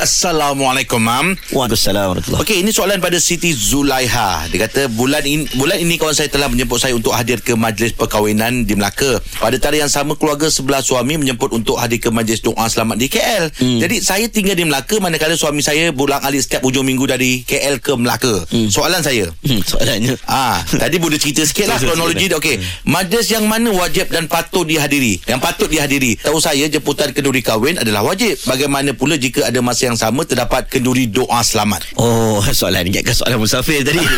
Assalamualaikum mam. Waalaikumsalam warahmatullahi Okey, ini soalan pada Siti Zulaiha. Dia kata bulan ini bulan ini kawan saya telah menjemput saya untuk hadir ke majlis perkahwinan di Melaka. Pada tarikh yang sama keluarga sebelah suami menjemput untuk hadir ke majlis doa selamat di KL. Hmm. Jadi saya tinggal di Melaka manakala suami saya pulang alik setiap hujung minggu dari KL ke Melaka. Hmm. Soalan saya. Hmm, soalannya Ah, tadi boleh cerita sikit lah Cerita kronologi dia. Okey. Majlis yang mana wajib dan patut dihadiri? Yang patut dihadiri. Tahu saya jemputan kenduri kahwin adalah wajib. Bagaimana pula jika ada masa yang sama terdapat kenduri doa selamat? Oh soalan ni soalan musafir tadi.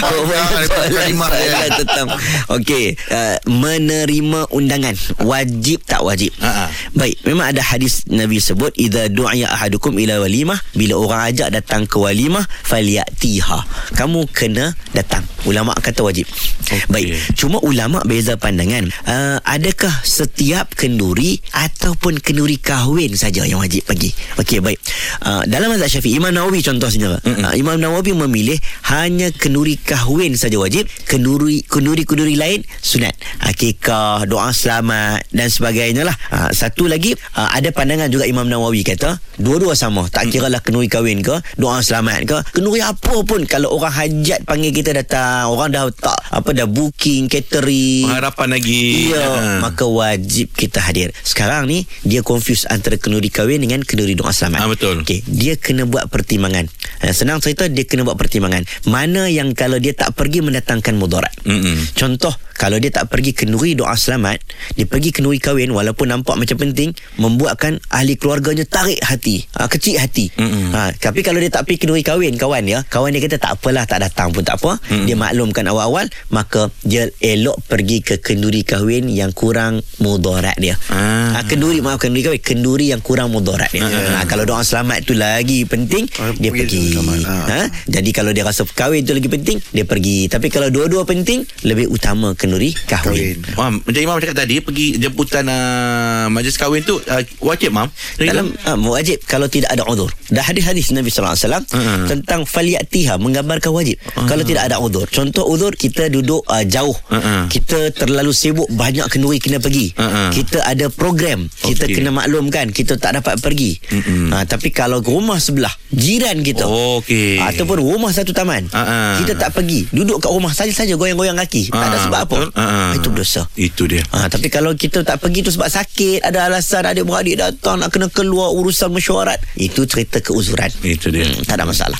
Oh, kalimah dia. tentang Okey uh, Menerima undangan. Wajib tak wajib? Ha-ha. Baik Memang ada hadis Nabi sebut Iza du'aya ahadukum ila walimah Bila orang ajak datang ke walimah Faliatiha Kamu kena datang. Ulama' kata wajib. Okay. Baik Cuma ulama' beza pandangan. Uh, Adakah setiap kenduri Ataupun kenduri kahwin saja Yang wajib pergi Okey baik family uh, Dalam mazhab syafi'i Imam Nawawi contoh saja uh, Imam Nawawi memilih Hanya kenduri kahwin saja wajib Kenduri kenduri-kenduri lain Sunat Akikah Doa selamat Dan sebagainya lah uh, Satu lagi uh, Ada pandangan juga Imam Nawawi kata Dua-dua sama Tak kira lah kenduri kahwin ke Doa selamat ke Kenduri apa pun Kalau orang hajat panggil kita datang Orang dah tak Apa dah booking Catering Pengharapan lagi. Ya, Ha. maka wajib kita hadir. Sekarang ni dia confuse antara kenduri kahwin dengan kenduri doa selamat. Ah, betul. Okey, dia kena buat pertimbangan. Eh, senang cerita dia kena buat pertimbangan. Mana yang kalau dia tak pergi mendatangkan mudarat. Mm-mm. Contoh, kalau dia tak pergi kenduri doa selamat, dia pergi kenduri kahwin walaupun nampak macam penting, membuatkan ahli keluarganya tarik hati, ha, kecil hati. Mm-mm. Ha, tapi kalau dia tak pergi kenduri kahwin, kawan dia, kawan dia kata tak apalah, tak datang pun tak apa. Mm-mm. Dia maklumkan awal-awal, maka dia elok pergi ke kenduri kahwin yang kurang mudarat dia. Ah. Ha, kenduri maaf kenduri kahwin, kenduri yang kurang mudarat dia. Ha, kalau doa selamat tu lagi penting, Ah, dia pergi selamat. Ha? Jadi kalau dia rasa kahwin tu lagi penting, dia pergi. Tapi kalau dua-dua penting, lebih utama kenduri kahwin. Kahwin. Mam, macam Imam cakap tadi pergi jemputan uh, majlis kahwin tu uh, wajib mam. Dalam uh, wajib kalau tidak ada uzur. Dah hadis-hadis Nabi sallallahu alaihi wasallam tentang faliyatiha menggambarkan wajib. Kalau tidak ada uzur. Contoh uzur kita duduk uh, jauh. Hmm. Kita terlalu sibuk banyak kenduri kena pergi. Hmm. Kita ada program. Kita Okey. kena maklumkan kita tak dapat pergi. Mm-mm. Uh, tapi kalau rumah sebelah jiran kita Okey. ataupun rumah satu taman Ha-ha. kita tak pergi duduk kat rumah saja-saja goyang-goyang kaki tak ada sebab apa Ah. itu dosa Itu dia. Ha, tapi kalau kita tak pergi tu sebab sakit, ada alasan adik-beradik datang nak kena keluar urusan mesyuarat, itu cerita keuzuran. Itu dia. Hmm, tak ada masalah.